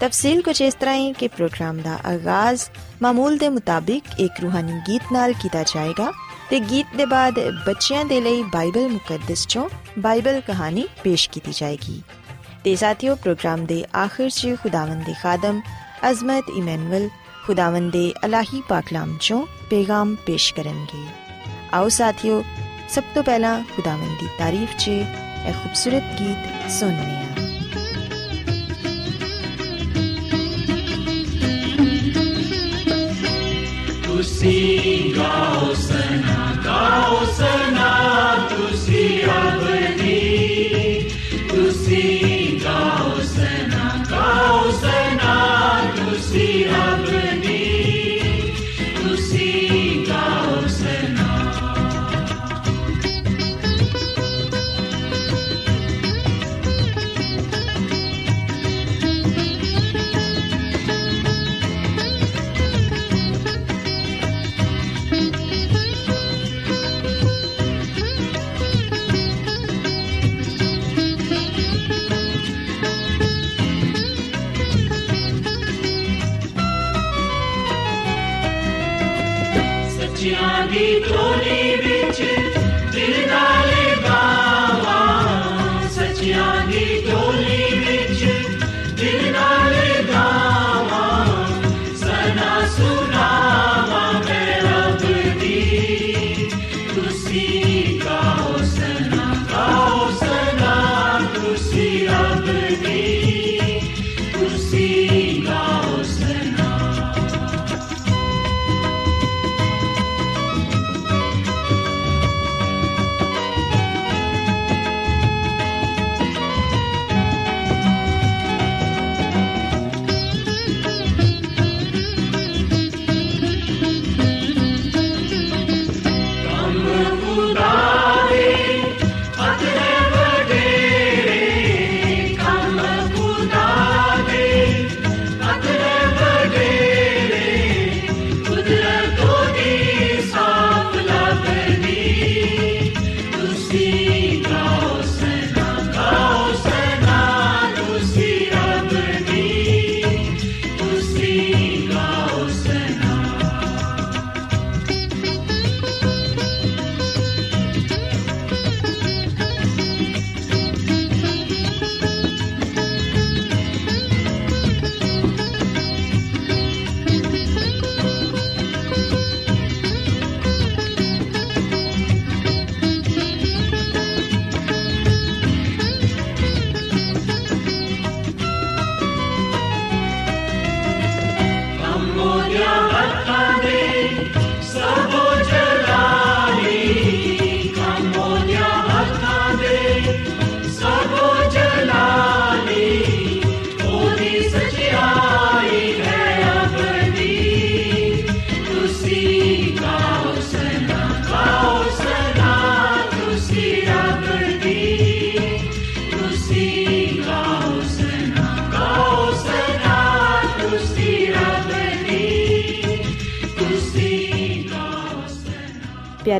ਤਫਸੀਲ ਕੁਝ ਇਸ ਤਰ੍ਹਾਂ ਹੈ ਕਿ ਪ੍ਰੋਗਰਾਮ ਦਾ ਆਗਾਜ਼ ਮਾਮੂਲ ਦੇ ਮੁਤਾਬਿਕ ਇੱਕ ਰੂਹਾਨੀ ਗੀਤ ਨਾਲ ਕੀਤਾ ਜਾਏਗਾ ਤੇ ਗੀਤ ਦੇ ਬਾਅਦ ਬੱਚਿਆਂ ਦੇ ਲਈ ਬਾਈਬਲ ਮੁਕੱਦਸ ਚੋਂ ਬਾਈਬਲ ਕਹਾਣੀ ਪੇਸ਼ ਕੀਤੀ ਜਾਏਗੀ ਤੇ ਸਾਥੀਓ ਪ੍ਰੋਗਰਾਮ ਦੇ ਆਖਿਰ 'ਚ ਖੁਦਾਵੰਦ ਦੇ ਖਾਦਮ ਅਜ਼ਮਤ ਇਮਨੁਅਲ ਖੁਦਾਵੰਦ ਦੇ ਅਲਾਹੀ ਪਾਕਲਾਮ ਚੋਂ ਪੈਗਾਮ ਪੇਸ਼ ਕਰਨਗੇ ਆਓ ਸਾਥੀਓ ਸਭ ਤੋਂ ਪਹਿਲਾਂ ਖੁਦਾਵੰਦ ਦੀ ਤਾਰੀਫ 'ਚ ਇਹ ਖੂਬਸੂਰਤ ਗੀਤ ਸੁਣਨੇ ਆ ਤੁਸੀਂ ਗਾਓ ਸਨਾ ਗਾਓ ਸਨਾ ਤੁਸੀਂ ਅਬਦੀ ਤੁਸੀਂ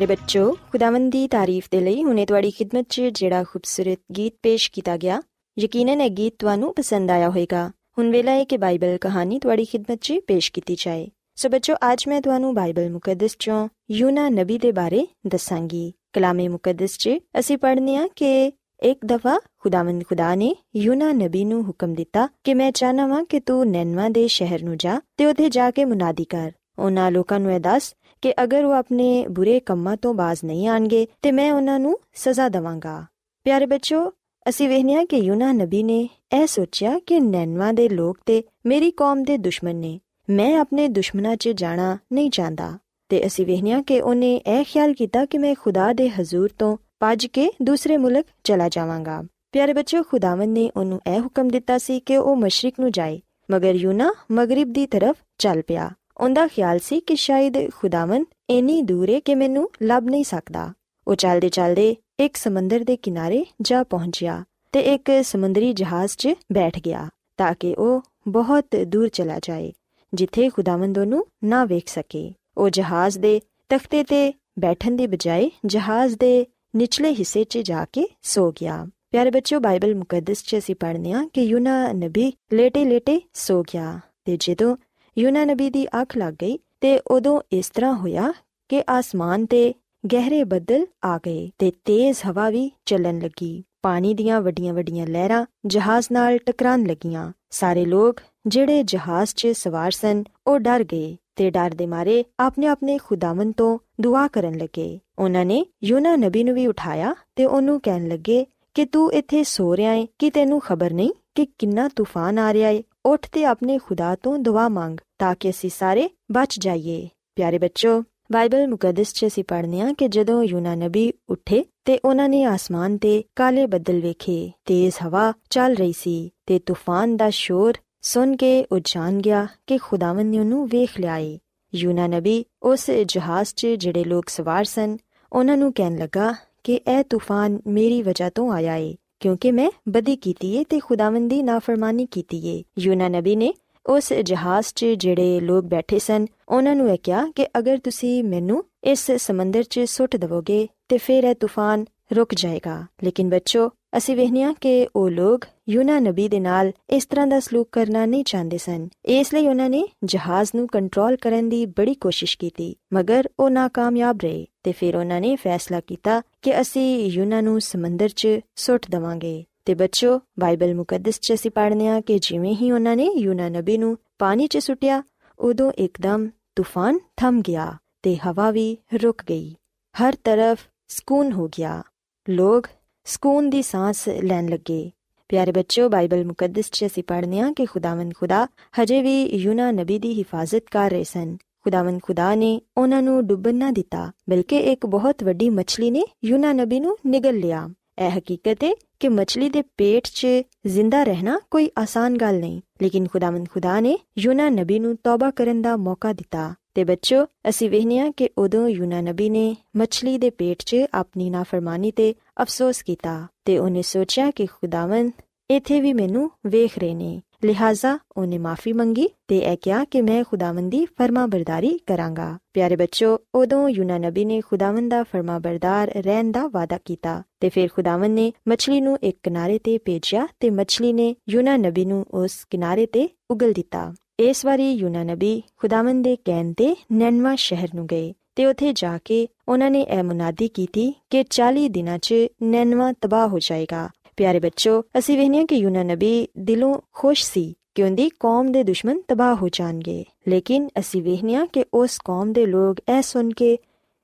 ਸਨਾ ਪਿਆਰੇ ਬੱਚੋ ਖੁਦਾਵੰਦ ਦੀ ਤਾਰੀਫ ਦੇ ਲਈ ਹੁਣੇ ਤੁਹਾਡੀ ਖidmat 'ਚ ਜਿਹੜਾ ਖੂਬਸੂਰਤ ਗੀਤ ਪੇਸ਼ ਕੀਤਾ ਗਿਆ ਯਕੀਨਨ ਇਹ ਗੀਤ ਤੁਹਾਨੂੰ ਪਸੰਦ ਆਇਆ ਹੋਵੇਗਾ ਹੁਣ ਵੇਲਾ ਹੈ ਕਿ ਬਾਈਬਲ ਕਹਾਣੀ ਤੁਹਾਡੀ ਖidmat 'ਚ ਪੇਸ਼ ਕੀਤੀ ਜਾਏ ਸੋ ਬੱਚੋ ਅੱਜ ਮੈਂ ਤੁਹਾਨੂੰ ਬਾਈਬਲ ਮੁਕੱਦਸ 'ਚੋਂ ਯੂਨਾ ਨਬੀ ਦੇ ਬਾਰੇ ਦੱਸਾਂਗੀ ਕਲਾਮੇ ਮੁਕੱਦਸ 'ਚ ਅਸੀਂ ਪੜ੍ਹਨੇ ਆ ਕਿ ਇੱਕ ਦਫਾ ਖੁਦਾਵੰਦ ਖੁਦਾ ਨੇ ਯੂਨਾ ਨਬੀ ਨੂੰ ਹੁਕਮ ਦਿੱਤਾ ਕਿ ਮੈਂ ਚਾਹਨਾ ਵਾਂ ਕਿ ਤੂੰ ਨੈਨਵਾ ਦੇ ਸ਼ਹਿਰ ਨੂੰ ਜਾ ਤੇ ਉੱਥੇ ਜਾ ਕੇ ਮੁਨਾਦੀ ਕਰ ਉਹਨਾਂ ਲੋਕਾਂ ਨੂੰ ਇਹ ਦੱਸ ਕਿ ਅਗਰ ਉਹ ਆਪਣੇ ਬੁਰੇ ਕੰਮਾਂ ਤੋਂ ਬਾਜ਼ ਨਹੀਂ ਆਣਗੇ, ਤੇ ਮੈਂ ਉਹਨਾਂ ਨੂੰ ਸਜ਼ਾ ਦਵਾਂਗਾ। ਪਿਆਰੇ ਬੱਚੋ, ਅਸੀਂ ਵੇਖਿਆ ਕਿ ਯੂਨਾ ਨਬੀ ਨੇ ਇਹ ਸੋਚਿਆ ਕਿ ਨੈਨਵਾ ਦੇ ਲੋਕ ਤੇ ਮੇਰੀ ਕੌਮ ਦੇ ਦੁਸ਼ਮਣ ਨੇ। ਮੈਂ ਆਪਣੇ ਦੁਸ਼ਮਣਾਂ 'ਚ ਜਾਣਾ ਨਹੀਂ ਚਾਹੁੰਦਾ। ਤੇ ਅਸੀਂ ਵੇਖਿਆ ਕਿ ਉਹਨੇ ਇਹ ਖਿਆਲ ਕੀਤਾ ਕਿ ਮੈਂ ਖੁਦਾ ਦੇ ਹਜ਼ੂਰ ਤੋਂ ਭੱਜ ਕੇ ਦੂਸਰੇ ਮੁਲਕ ਚਲਾ ਜਾਵਾਂਗਾ। ਪਿਆਰੇ ਬੱਚੋ, ਖੁਦਾਵੰਦ ਨੇ ਉਹਨੂੰ ਇਹ ਹੁਕਮ ਦਿੱਤਾ ਸੀ ਕਿ ਉਹ ਮਸ਼ਰਕ ਨੂੰ ਜਾਏ, ਮਗਰ ਯੂਨਾ ਮਗਰਿਬ ਦੀ ਤਰਫ ਚੱਲ ਪਿਆ। ਉਹਦਾ ਖਿਆਲ ਸੀ ਕਿ ਸ਼ਾਇਦ ਖੁਦਾਵੰਦ ਇੰਨੀ ਦੂਰ ਹੈ ਕਿ ਮੈਨੂੰ ਲੱਭ ਨਹੀਂ ਸਕਦਾ। ਉਹ ਚੱਲਦੇ ਚੱਲਦੇ ਇੱਕ ਸਮੁੰਦਰ ਦੇ ਕਿਨਾਰੇ ਜਾ ਪਹੁੰਚਿਆ ਤੇ ਇੱਕ ਸਮੁੰਦਰੀ ਜਹਾਜ਼ 'ਚ ਬੈਠ ਗਿਆ ਤਾਂ ਕਿ ਉਹ ਬਹੁਤ ਦੂਰ ਚਲਾ ਜਾਏ, ਜਿੱਥੇ ਖੁਦਾਵੰਦ ਉਹਨੂੰ ਨਾ ਵੇਖ ਸਕੇ। ਉਹ ਜਹਾਜ਼ ਦੇ ਤਖਤੇ ਤੇ ਬੈਠਣ ਦੀ ਬਜਾਏ ਜਹਾਜ਼ ਦੇ ਨਿਚਲੇ ਹਿੱਸੇ 'ਚ ਜਾ ਕੇ ਸੋ ਗਿਆ। ਪਿਆਰੇ ਬੱਚਿਓ, ਬਾਈਬਲ ਮੁਕੱਦਸ 'ਚ ਅਸੀਂ ਪੜ੍ਹਨੇ ਆ ਕਿ ਯੂਨਾ ਨਬੀ ਲੇਟੇ-ਲੇਟੇ ਸੋ ਗਿਆ ਤੇ ਜਦੋਂ ਯੂਨਾ ਨਬੀ ਦੀ ਅੱਖ ਲੱਗ ਗਈ ਤੇ ਉਦੋਂ ਇਸ ਤਰ੍ਹਾਂ ਹੋਇਆ ਕਿ ਆਸਮਾਨ ਤੇ ਗਹਿਰੇ ਬੱਦਲ ਆ ਗਏ ਤੇ ਤੇਜ਼ ਹਵਾ ਵੀ ਚੱਲਣ ਲੱਗੀ। ਪਾਣੀ ਦੀਆਂ ਵੱਡੀਆਂ-ਵੱਡੀਆਂ ਲਹਿਰਾਂ ਜਹਾਜ਼ ਨਾਲ ਟਕਰਾਉਣ ਲੱਗੀਆਂ। ਸਾਰੇ ਲੋਕ ਜਿਹੜੇ ਜਹਾਜ਼ 'ਚ ਸਵਾਰ ਸਨ, ਉਹ ਡਰ ਗਏ ਤੇ ਡਰ ਦੇ ਮਾਰੇ ਆਪਣੇ ਆਪਣੇ ਖੁਦਾਵੰਦ ਤੋਂ ਦੁਆ ਕਰਨ ਲੱਗੇ। ਉਹਨਾਂ ਨੇ ਯੂਨਾ ਨਬੀ ਨੂੰ ਵੀ ਉਠਾਇਆ ਤੇ ਉਹਨੂੰ ਕਹਿਣ ਲੱਗੇ ਕਿ ਤੂੰ ਇੱਥੇ ਸੋ ਰਿਹਾ ਹੈ ਕਿ ਤੈਨੂੰ ਖਬਰ ਨਹੀਂ ਕਿ ਕਿੰਨਾ ਤੂਫਾਨ ਆ ਰਿਹਾ ਹੈ ਉੱਠ ਤੇ ਆਪਣੇ ਖੁਦਾ ਤੋਂ ਦੁਆ ਮੰਗ ਤਾਂ ਕਿ ਅਸੀਂ ਸਾਰੇ ਬਚ ਜਾਈਏ। ਪਿਆਰੇ ਬੱਚੋ ਬਾਈਬਲ ਮੁਕੱਦਸ 'ਚ ਅਸੀਂ ਪੜ੍ਹਨੇ ਆ ਕਿ ਜਦੋਂ ਯੂਨਾ ਨਬੀ ਉੱਠੇ ਤੇ ਉਹਨਾਂ ਨੇ ਆਸਮਾਨ ਤੇ ਕਾਲੇ ਬੱਦਲ ਵੇਖੇ ਤੇਜ਼ ਹਵਾ ਚੱਲ ਰਹੀ ਸੀ ਤੇ ਤੂਫਾਨ ਦਾ ਸ਼ੋਰ ਸੁਣ ਕੇ ਉਹ ਜਾਣ ਗਿਆ ਕਿ ਖੁਦਾਵੰਦ ਨੇ ਉਹਨੂੰ ਵੇਖ ਲਿਆ ਏ ਯੂਨਾ ਨਬੀ ਉਸ ਜਹਾਜ਼ 'ਚ ਜਿਹੜੇ ਲੋਕ ਸਵਾਰ ਸਨ, ਉਹਨਾਂ ਨੂੰ ਕਹਿਣ ਲੱਗਾ ਕਿ ਇਹ ਤੂਫਾਨ ਮੇਰੀ ਵਜ੍ਹਾ ਤੋਂ ਆਇਆ ਏ। ਕਿਉਂਕਿ ਮੈਂ ਬਦੀ ਕੀਤੀ ਏ ਤੇ ਖੁਦਾਵੰਦ ਦੀ ਨਾਫਰਮਾਨੀ ਕੀਤੀ ਏ। ਯੂਨਾ ਨਬੀ ਨੇ ਉਸ ਜਹਾਜ਼ 'ਚ ਜਿਹੜੇ ਲੋਕ ਬੈਠੇ ਸਨ, ਉਹਨਾਂ ਨੂੰ ਇਹ ਕਿਹਾ ਕਿ ਅਗਰ ਤੁਸੀਂ ਮੈਨੂੰ ਇਸ ਸਮੁੰਦਰ 'ਚ ਸੁੱਟ ਦਵੋਗੇ ਤੇ ਫਿਰ ਇਹ ਤੂਫਾਨ ਰੁਕ ਜਾਏਗਾ। ਲੇਕਿਨ ਬੱਚੋ, ਅਸੀਂ ਵੇਖਨੀਆ ਕਿ ਉਹ ਲੋਕ ਯੂਨਾ ਨਬੀ ਦੇ ਨਾਲ ਇਸ ਤਰ੍ਹਾਂ ਦਾ ਸਲੂਕ ਕਰਨਾ ਨਹੀਂ ਚਾਹੁੰਦੇ ਸਨ। ਇਸ ਲਈ ਉਹਨਾਂ ਨੇ ਜਹਾਜ਼ ਨੂੰ ਕੰਟਰੋਲ ਕਰਨ ਦੀ ਬੜੀ ਕੋਸ਼ਿਸ਼ ਕੀਤੀ, ਮਗਰ ਉਹ ناکਾਮਯਾਬ ਰਹੇ ਤੇ ਫਿਰ ਉਹਨਾਂ ਨੇ ਫੈਸਲਾ ਕੀਤਾ ਕਿ ਅਸੀਂ ਯੂਨਾ ਨੂੰ ਸਮੁੰਦਰ 'ਚ ਸੁੱਟ ਦਵਾਂਗੇ। ਤੇ ਬੱਚੋ, ਬਾਈਬਲ ਮੁਕੱਦਸ 'ਚ ਅਸੀਂ ਪੜ੍ਹਨੇ ਆ ਕਿ ਜਿਵੇਂ ਹੀ ਉਹਨਾਂ ਨੇ ਯੂਨਾ ਨਬੀ ਨੂੰ ਪਾਣੀ 'ਚ ਸੁੱਟਿਆ, ਉਦੋਂ ਇੱਕਦਮ ਤੂਫਾਨ ਥਮ ਗਿਆ ਤੇ ਹਵਾ ਵੀ ਰੁਕ ਗਈ। ਹਰ ਤਰਫ ਸਕੂਨ ਹੋ ਗਿਆ। ਲੋਕ ਸਕੂਨ ਦੀ ਸਾਹ ਲੈਣ ਲੱਗੇ। ਪਿਆਰੇ ਬੱਚਿਓ ਬਾਈਬਲ ਮੁਕੱਦਸ 'ਚ ਅਸੀਂ ਪੜ੍ਹਨੇ ਆ ਕਿ ਖੁਦਾਵੰਦ ਖੁਦਾ ਹਜੇ ਵੀ ਯੂਨਾ ਨਬੀ ਦੀ ਹਿਫਾਜ਼ਤ ਕਰ ਰਹੇ ਸਨ ਖੁਦਾਵੰਦ ਖੁਦਾ ਨੇ ਉਹਨਾਂ ਨੂੰ ਡੁੱਬਣ ਨਾ ਦਿੱਤਾ ਬਲਕਿ ਇੱਕ ਬਹੁਤ ਵੱਡੀ ਮੱਛਲੀ ਨੇ ਯੂਨਾ ਨਬੀ ਨੂੰ ਨਿਗਲ ਲਿਆ ਇਹ ਹਕੀਕਤ ਹੈ ਕਿ ਮੱਛਲੀ ਦੇ ਪੇਟ 'ਚ ਜ਼ਿੰਦਾ ਰਹਿਣਾ ਕੋਈ ਆਸਾਨ ਗੱਲ ਨਹੀਂ ਲੇਕਿਨ ਖੁਦਾਵੰਦ ਖੁਦਾ ਨੇ ਯੂਨਾ ਨਬੀ ਨੂੰ ਤੌਬਾ ਕਰਨ ਦਾ ਮੌਕਾ ਦਿੱਤਾ ਤੇ ਬੱਚੋ ਅਸੀਂ ਵੇਖਨੀਆ ਕਿ ਉਦੋਂ ਯੂਨਾ ਨਬੀ ਨੇ ਮੱਛਲੀ ਦੇ ਪੇਟ 'ਚ ਆਪਣੀ ਨਾਫਰਮਾਨੀ ਤੇ ਅਫਸੋਸ ਕੀਤਾ ਤੇ ਉਹਨੇ ਸੋਚਿਆ ਕਿ ਖੁਦਾਵੰਦ ਇੱਥੇ ਵੀ ਮੈਨੂੰ ਵੇਖ ਰਹੇ ਨੇ। ਲਿਹਾਜ਼ਾ ਉਹਨੇ ਮਾਫੀ ਮੰਗੀ ਤੇ ਇਹ ਕਿਹਾ ਕਿ ਮੈਂ ਖੁਦਾਵੰਦ ਦੀ ਫਰਮਾਬਰਦਾਰੀ ਕਰਾਂਗਾ। ਪਿਆਰੇ ਬੱਚੋ, ਉਦੋਂ ਯੂਨਾ ਨਬੀ ਨੇ ਖੁਦਾਵੰਦ ਦਾ ਫਰਮਾਬਰਦਾਰ ਰਹਿਣ ਦਾ ਵਾਅਦਾ ਕੀਤਾ ਤੇ ਫਿਰ ਖੁਦਾਵੰਦ ਨੇ ਮੱਛਲੀ ਨੂੰ ਇੱਕ ਕਿਨਾਰੇ ਤੇ ਭੇਜਿਆ ਤੇ ਮੱਛਲੀ ਨੇ ਯੂਨਾ ਨਬੀ ਨੂੰ ਉਸ ਕਿਨਾਰੇ ਤੇ ਉਗਲ ਦਿੱਤਾ। ਇਸ ਵਾਰੀ ਯੂਨਾ ਨਬੀ ਖੁਦਾਵੰਦ ਦੇ ਕਹਿਣ ਤੇ ਨੈਨਵਾ ਸ਼ਹਿਰ ਨੂੰ ਗਏ। ਤੇ ਉੱਥੇ ਜਾ ਕੇ ਉਹਨਾਂ ਨੇ ਇਹ ਮੁਨਾਦੀ ਕੀਤੀ ਕਿ 40 ਦਿਨਾਂ 'ਚ ਨੈਨਵਾ ਤਬਾਹ ਹੋ ਜਾਏਗਾ। ਪਿਆਰੇ ਬੱਚੋ, ਅਸੀਂ ਵੇਖਨੇ ਕਿ ਯੂਨਾ ਨਬੀ ਦਿਲੋਂ ਖੁਸ਼ ਸੀ ਕਿ ਉਹਦੀ ਕੌਮ ਦੇ ਦੁਸ਼ਮਣ ਤਬਾਹ ਹੋ ਜਾਣਗੇ। ਲੇਕਿਨ ਅਸੀਂ ਵੇਖਨੇ ਕਿ ਉਸ ਕੌਮ ਦੇ ਲੋਕ ਇਹ ਸੁਣ ਕੇ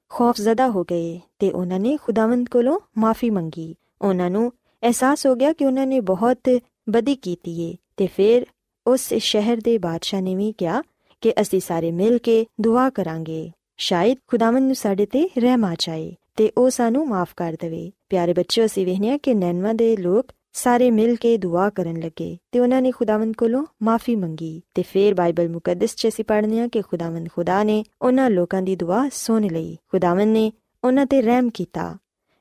ਖੌਫਜ਼ਦਾ ਹੋ ਗਏ ਤੇ ਉਹਨਾਂ ਨੇ ਖੁਦਾਵੰਦ ਕੋਲੋਂ ਮਾਫੀ ਮੰਗੀ। ਉਹਨਾਂ ਨੂੰ ਅਹਿਸਾਸ ਹੋ ਗਿਆ ਕਿ ਉਹਨਾਂ ਨੇ ਬਹੁਤ ਬਦੀ ਕੀਤੀ ਏ ਤੇ ਫਿਰ ਉਸ ਸ਼ਹਿਰ ਦੇ ਬਾਦਸ਼ਾਹ ਨੇ ਵੀ ਕਿਹਾ ਕਿ ਅਸੀਂ ਸਾਰੇ ਮਿਲ ਕੇ ਦੁਆ ਕਰਾਂਗੇ। ਸ਼ਾਇਦ ਖੁਦਾਵੰਦ ਨੂੰ ਸਾਡੇ ਤੇ ਰਹਿਮ ਆ ਜਾਏ ਤੇ ਉਹ ਸਾਨੂੰ ਮਾਫ ਕਰ ਦੇਵੇ। ਪਿਆਰੇ ਬੱਚਿਓ, ਅਸੀਂ ਵੇਖਿਆ ਕਿ ਨੈਨਵਾ ਦੇ ਲੋਕ ਸਾਰੇ ਮਿਲ ਕੇ ਦੁਆ ਕਰਨ ਲੱਗੇ ਤੇ ਉਹਨਾਂ ਨੇ ਖੁਦਾਵੰਦ ਕੋਲੋਂ ਮਾਫੀ ਮੰਗੀ ਤੇ ਫਿਰ ਬਾਈਬਲ ਮੁਕੱਦਸ 'ਚ ਅਸੀਂ ਪੜ੍ਹਨੇ ਆ ਕਿ ਖੁਦਾਵੰਦ ਖੁਦਾ ਨੇ ਉਹਨਾਂ ਲੋਕਾਂ ਦੀ ਦੁਆ ਸੁਣ ਲਈ। ਖੁਦਾਵੰਦ ਨੇ ਉਹਨਾਂ ਤੇ ਰਹਿਮ ਕੀਤਾ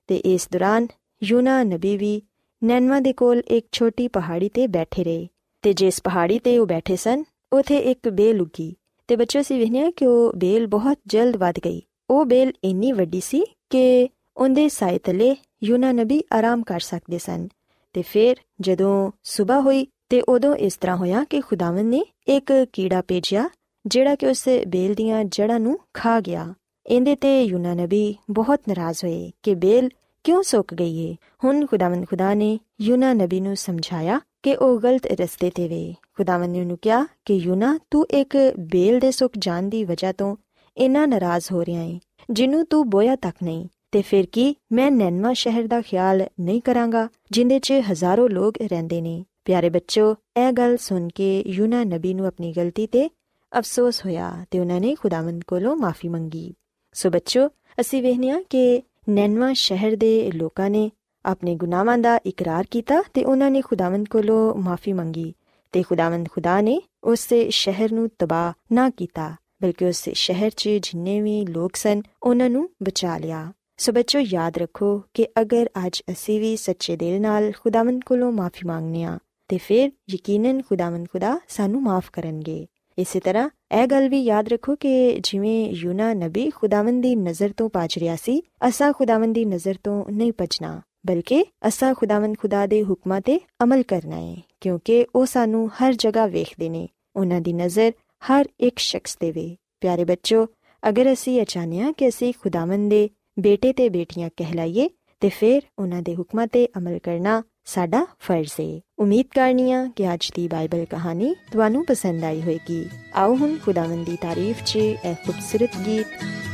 ਤੇ ਇਸ ਦੌਰਾਨ ਯੂਨਾ ਨਬੀ ਵੀ ਨੈਨਵਾ ਦੇ ਕੋਲ ਇੱਕ ਛੋਟੀ ਪਹਾੜੀ ਤੇ ਬੈਠੇ ਰਹੇ ਤੇ ਜਿਸ ਪਹਾੜੀ ਤੇ ਉਹ ਬੈਠੇ ਸਨ, ਉਥੇ ਇੱਕ ਬੇਲ ਉੱਗੀ ਤੇ ਬੱਚੋ ਸੀ ਵੇਖਿਆ ਕਿ ਉਹ ਬੇਲ ਬਹੁਤ ਜਲਦ ਵਧ ਗਈ। ਉਹ ਬੇਲ ਇੰਨੀ ਵੱਡੀ ਸੀ ਕਿ ਉਹਦੇ ਸਾਏ ਤਲੇ ਯੂਨਾ ਨਬੀ ਆਰਾਮ ਕਰ ਸਕਦੇ ਸਨ। ਤੇ ਫਿਰ ਜਦੋਂ ਸਵੇਰ ਹੋਈ ਤੇ ਉਦੋਂ ਇਸ ਤਰ੍ਹਾਂ ਹੋਇਆ ਕਿ ਖੁਦਾਵੰਦ ਨੇ ਇੱਕ ਕੀੜਾ ਭੇਜਿਆ, ਜਿਹੜਾ ਕਿ ਉਸ ਬੇਲ ਦੀਆਂ ਜੜਾਂ ਨੂੰ ਖਾ ਗਿਆ। ਇਹਦੇ ਤੇ ਯੂਨਾ ਨਬੀ ਬਹੁਤ ਨਾਰਾਜ਼ ਹੋਏ ਕਿ ਬੇਲ ਕਿਉਂ ਸੁੱਕ ਗਈ ਏ? ਹੁਣ ਖੁਦਾਵੰਦ ਖੁਦਾ ਨੇ ਯੂਨਾ ਨਬੀ ਨੂੰ ਸਮਝਾਇਆ ਕਿ ਉਹ ਗਲਤ ਰਸਤੇ ਤੇ ਵੇ। ਖੁਦਾਵੰਦ ਨੇ ਉਹਨੂੰ ਕਿਹਾ ਕਿ ਯੂਨਾ, ਤੂੰ ਇੱਕ ਬੇਲ ਦੇ ਸੁੱਕ ਜਾਣ ਦੀ ਵਜ੍ਹਾ ਤੋਂ ਇੰਨਾ ਨਾਰਾਜ਼ ਹੋ ਰਿਹਾ ਏ ਜਿਹਨੂੰ ਤੂੰ ਬੋਇਆ ਤੱਕ ਨਹੀਂ। ਤੇ ਫਿਰ ਕੀ ਮੈਂ ਨੈਨਵਾ ਸ਼ਹਿਰ ਦਾ ਖਿਆਲ ਨਹੀਂ ਕਰਾਂਗਾ, ਜਿੰਦੇ 'ਚ ਹਜ਼ਾਰਾਂ ਲੋਕ ਰਹਿੰਦੇ ਨੇ। ਪਿਆਰੇ ਬੱਚੋ, ਇਹ ਗੱਲ ਸੁਣ ਕੇ ਯੂਨਾ ਨਬੀ ਨੂੰ ਆਪਣੀ ਗਲਤੀ ਤੇ ਅਫਸੋਸ ਹੋਇਆ ਤੇ ਉਹਨਾਂ ਨੇ ਖੁਦਾਵੰਦ ਕੋਲੋਂ ਮਾਫੀ ਮੰਗੀ। ਸੋ ਬੱਚੋ, ਅਸੀਂ ਵੇਖਿਆ ਕਿ ਨੈਨਵਾ ਸ਼ਹਿਰ ਦੇ ਲੋਕਾਂ ਨੇ ਆਪਣੇ ਗੁਨਾਹਾਂ ਦਾ ਇਕਰਾਰ ਕੀਤਾ ਤੇ ਉਹਨਾਂ ਨੇ ਖੁਦਾਵੰਦ ਕੋਲੋਂ ਮਾਫੀ ਮੰਗੀ। ਤੇ ਖੁਦਾਵੰਦ ਖੁਦਾ ਨੇ ਉਸ ਸ਼ਹਿਰ ਨੂੰ ਤਬਾਹ ਨਾ ਕੀਤਾ, ਬਲਕਿ ਉਸ ਸ਼ਹਿਰ 'ਚ ਜਿੰਨੇ ਵੀ ਲੋਕ ਸਨ, ਉਹਨਾਂ ਨੂੰ ਬਚਾ ਲਿਆ। ਸੋ ਬੱਚੋ, ਯਾਦ ਰੱਖੋ ਕਿ ਅਗਰ ਅੱਜ ਅਸੀਂ ਵੀ ਸੱਚੇ ਦਿਲ ਨਾਲ ਖੁਦਾਵੰਦ ਕੋਲੋਂ ਮਾਫੀ ਮੰਗਨੇ ਆ ਤੇ ਫਿਰ ਯਕੀਨਨ ਖੁਦਾਵੰਦ ਖੁਦਾ ਸਾਨੂੰ ਮਾਫ ਕਰਨਗੇ। ਇਸੇ ਤਰ੍ਹਾਂ ਇਹ ਗੱਲ ਵੀ ਯਾਦ ਰੱਖੋ ਕਿ ਜਿਵੇਂ ਯੂਨਾ ਨਬੀ ਖੁਦਾਵੰਦ ਦੀ ਨਜ਼ਰ ਤੋਂ ਪਾਜ ਰਿਹਾ ਸੀ, ਅਸਾਂ ਖੁਦਾਵੰਦ ਦੀ ਨਜ਼ਰ ਤੋਂ ਨਹੀਂ ਪਛਣਾ ਬਲਕਿ ਅਸਾਂ ਖੁਦਾਵੰਦ ਖੁਦਾ ਦੇ ਹੁਕਮਾਂ ਤੇ ਅਮਲ ਕਰਨਾ ਹੈ ਕਿਉਂਕਿ ਉਹ ਸਾਨੂੰ ਹਰ ਜਗ੍ਹਾ ਵੇਖਦੇ ਨੇ। ਉਹਨਾਂ ਦੀ ਨਜ਼ਰ ਹਰ ਇੱਕ ਸ਼ਖਸ ਤੇ ਵੇ। ਪਿਆਰੇ ਬੱਚੋ ਅਗਰ ਅਸੀਂ ਅਚਾਨਿਆ ਕਿ ਅਸੀਂ ਖੁਦਾਵੰਦ ਦੇ ਬੇਟੇ ਤੇ ਬੇਟੀਆਂ ਕਹਿਲਾਈਏ, ਤੇ ਫਿਰ ਉਹਨਾਂ ਦੇ ਹੁਕਮਾਂ ਤੇ ਅਮਲ ਕਰਨਾ ਸਾਡਾ ਫਰਜ਼ ਹੈ ਉਮੀਦ ਕਰਨੀਆ ਕਿ ਅੱਜ ਦੀ ਬਾਈਬਲ ਕਹਾਣੀ ਤੁਹਾਨੂੰ ਪਸੰਦ ਆਈ ਹੋਵੇਗੀ। ਆਓ ਹੁਣ ਖੁਦਾਵੰਦ ਦੀ ਤਾਰੀਫ 'ਚ ਇਹ ਖੂਬਸੂਰਤ ਗੀਤ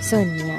ਸੁਣੀਏ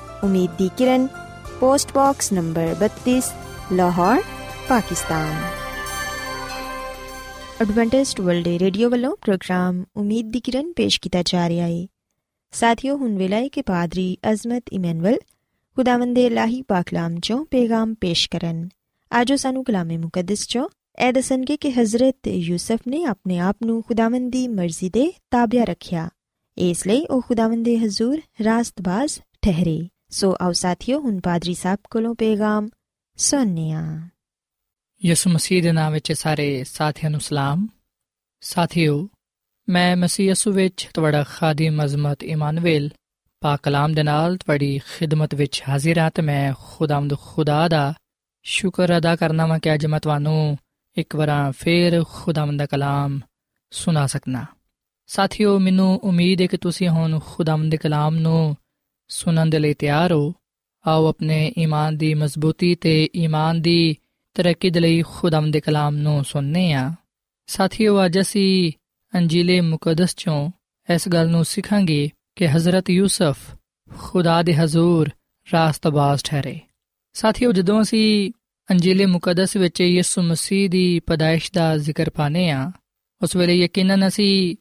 ਉਮੀਦ ਦੀ Kiran post box number 32 Lahore Pakistan Adventist World Radio ਵੱਲੋਂ ਪ੍ਰੋਗਰਾਮ ਉਮੀਦ ਦੀ ਕਿਰਨ ਪੇਸ਼ ਕੀਤਾ ਜਾ ਰਿਹਾ ਹੈ ਸਾਥੀਓ ਹੁਣ ਵੇਲਾ ਹੈ ਕਿ ਪਾਦਰੀ ਅਜ਼ਮਤ ਇਮਨੁਅਲ ਖੁਦਾਵੰਦ ਦੇ ਲਾਹੀ ਪਾਕਲਾਮ ਚੋਂ ਪੇਗਾਮ ਪੇਸ਼ ਕਰਨ ਆਜੋ ਸਾਨੂੰ ਕਲਾਮੇ ਮੁਕੱਦਸ ਚੋਂ ਇਹ ਦੱਸਣਗੇ ਕਿ ਹਜ਼ਰਤ ਯੂਸਫ ਨੇ ਆਪਣੇ ਆਪ ਨੂੰ ਖੁਦਾਵੰਦ ਦੀ ਮਰਜ਼ੀ ਦੇ ਤਾਬਿਆ ਰੱਖਿਆ ਇਸ ਲਈ ਉਹ ਖੁਦਾਵੰਦ ਦੇ ਹਜ਼ੂਰ ਰਾਸਤਬਾਜ਼ ਠਹਿਰੇ ਸੋ ਆਓ ਸਾਥੀਓ, ਹੁਣ ਪਾਦਰੀ ਸਾਹਿਬ ਕੋਲੋਂ ਪੇਗਾਮ ਸੁਣਨੇ ਆ ਯਿਸੂ ਮਸੀਹ ਦੇ ਨਾਮ ਵਿੱਚ ਸਾਰੇ ਸਾਥੀਆਂ ਨੂੰ ਸਲਾਮ। ਸਾਥੀਓ, ਮੈਂ ਮਸੀਹ ਯਿਸੂ ਵਿੱਚ ਤੁਹਾਡਾ ਖਾਦੀਮ ਅਜ਼ਮਤ ਇਮਾਨੁਅਲ ਪਾਕ ਕਲਾਮ ਦੇ ਨਾਲ ਤੁਹਾਡੀ ਖਿਦਮਤ ਵਿੱਚ ਹਾਜ਼ਰ ਹਾਂ ਤੇ ਮੈਂ ਖੁਦਾਵੰਦ ਖੁਦਾ ਦਾ ਸ਼ੁਕਰ ਅਦਾ ਕਰਨਾ ਵਾਂ ਕਿ ਅੱਜ ਮੈਂ ਤੁਹਾਨੂੰ ਇੱਕ ਵਾਰ ਫੇਰ ਖੁਦਾਵੰਦ ਦਾ ਕਲਾਮ ਸੁਣਾ ਸਕਣਾ ਸਾਥੀਓ, ਮੈਨੂੰ ਉਮੀਦ ਹੈ ਕਿ ਤੁਸੀਂ ਹੁਣ ਖੁਦਾਵੰਦ ਦੇ ਕਲਾਮ ਨੂੰ ਸੁਣਨ ਦੇ ਲਈ ਤਿਆਰ ਹੋ, ਆਓ ਆਪਣੇ ਈਮਾਨ ਦੀ ਮਜ਼ਬੂਤੀ ਤੇ ਈਮਾਨ ਦੀ ਤਰੱਕੀ ਦੇ ਲਈ ਖੁਦਾਵੰਦ ਦੇ ਕਲਾਮ ਨੂੰ ਸੁਣਨੇ ਆ। ਸਾਥੀਓ, ਅੱਜ ਅਸੀਂ ਅੰਜੀਲੇ ਮੁਕੱਦਸ ਚੋਂ ਇਸ ਗੱਲ ਨੂੰ ਸਿੱਖਾਂਗੇ ਕਿ ਹਜ਼ਰਤ ਯੂਸਫ ਖੁਦਾ ਦੇ ਹਜ਼ੂਰ ਰਾਸਤਬਾਜ਼ ਠਹਿਰੇ। ਸਾਥੀਓ, ਜਦੋਂ ਅਸੀਂ ਅੰਜੀਲੇ ਮੁਕੱਦਸ ਵਿੱਚ ਯਿਸੂ ਮਸੀਹ ਦੀ ਪਦਾਇਸ਼ ਦਾ ਜ਼ਿਕਰ ਪਾਨੇ ਆ, ਉਸ ਵੇਲੇ ਯਕੀਨਨ ਅਸੀਂ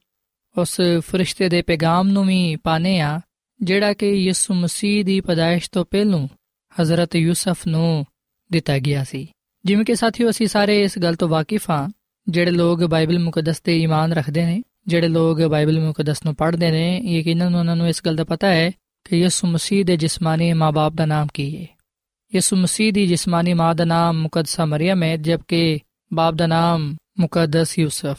ਉਸ ਫਰਿਸ਼ਤੇ ਦੇ ਪੈਗਾਮ ਨੂੰ ਵੀ ਪਾਨੇ ਆ ਜਿਹੜਾ ਕਿ ਯਿਸੂ ਮਸੀਹ ਦੀ ਪਦਾਇਸ਼ ਤੋਂ ਪਹਿਲਾਂ ਹਜ਼ਰਤ ਯੂਸਫ ਨੂੰ ਦਿੱਤਾ ਗਿਆ ਸੀ। ਜਿਵੇਂ ਕਿ ਸਾਥੀਓ, ਅਸੀਂ ਸਾਰੇ ਇਸ ਗੱਲ ਤੋਂ ਵਾਕਿਫ ਹਾਂ, ਜਿਹੜੇ ਲੋਕ ਬਾਈਬਲ ਮੁਕੱਦਸ ਤੇ ਈਮਾਨ ਰੱਖਦੇ ਨੇ, ਜਿਹੜੇ ਲੋਕ ਬਾਈਬਲ ਮੁਕੱਦਸ ਨੂੰ ਪੜ੍ਹਦੇ ਨੇ ਯਕੀਨਨ ਉਹਨਾਂ ਨੂੰ ਇਸ ਗੱਲ ਦਾ ਪਤਾ ਹੈ ਕਿ ਯਿਸੂ ਮਸੀਹ ਦੇ ਜਿਸਮਾਨੀ ਮਾਂ-ਬਾਪ ਦਾ ਨਾਮ ਕੀ ਹੈ ਯਿਸੂ ਮਸੀਹ ਦੀ ਜਿਸਮਾਨੀ ਮਾਂ ਦਾ ਨਾਮ ਮੁਕੱਦਸਾ ਮਰੀਮ ਹੈ, ਜਦਕਿ ਬਾਪ ਦਾ ਨਾਮ ਮੁਕੱਦਸ ਯੂਸਫ।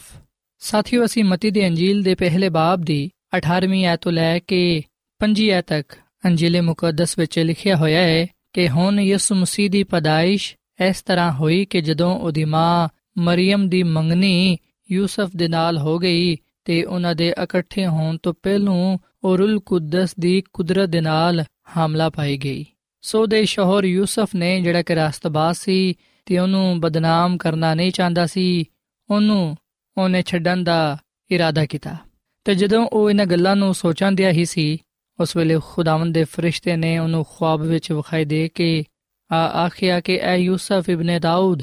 ਸਾਥੀਓ, ਅਸੀਂ ਮਤੀ ਦੇ ਅੰਜੀਲ ਦੇ ਪਹਿਲੇ ਬਾਬ ਦੀ 18ਵੀਂ ਐਤ ਤੋਂ ਲੈ ਕੇ 5 ਐਤ ਤੱਕ ਅੰਜੀਲੇ ਮੁਕੱਦਸ ਵਿੱਚ ਲਿਖਿਆ ਹੋਇਆ ਹੈ ਕਿ ਹੁਣ ਯਿਸੂ ਮਸੀਹ ਦੀ ਪਦਾਇਸ਼ ਇਸ ਤਰ੍ਹਾਂ ਹੋਈ ਕਿ ਜਦੋਂ ਉਹਦੀ ਮਾਂ ਮਰੀਮ ਦੀ ਮੰਗਣੀ ਯੂਸਫ ਦੇ ਨਾਲ ਹੋ ਗਈ ਤੇ ਉਹਨਾਂ ਦੇ ਇਕੱਠੇ ਹੋਣ ਤੋਂ ਪਹਿਲਾਂ ਉਹ ਰੂਲ ਕੁਦਸ ਦੀ ਕੁਦਰਤ ਦੇ ਨਾਲ ਹਮਲਾ ਪਾਈ ਗਈ। ਸੋ ਦੇ ਸ਼ੋਹਰ ਯੂਸਫ ਨੇ ਜਿਹੜਾ ਕਿ ਰਾਸਤਬਾਜ਼ ਸੀ ਤੇ ਉਹਨੂੰ ਬਦਨਾਮ ਕਰਨਾ ਨਹੀਂ ਚਾਹੁੰਦਾ ਸੀ, ਉਹਨੂੰ ਉਹਨੇ ਛੱਡਣ ਦਾ ਇਰਾਦਾ ਕੀਤਾ। ਤੇ ਜਦੋਂ ਉਹ ਇਹਨਾਂ ਗੱਲਾਂ ਨੂੰ ਸੋਚਾਂ ਦਿਆ ਹੀ ਸੀ ਉਸ ਵੇਲੇ ਖੁਦਾਵੰਦ ਦੇ ਫਰਿਸ਼ਤੇ ਨੇ ਉਹਨੂੰ ਖੁਆਬ ਵਿੱਚ ਵਿਖਾਈ ਦੇ ਕੇ ਆ ਆਖਿਆ ਕਿ, ਐ ਯੂਸਫ ਇਬਨ ਦਾਊਦ,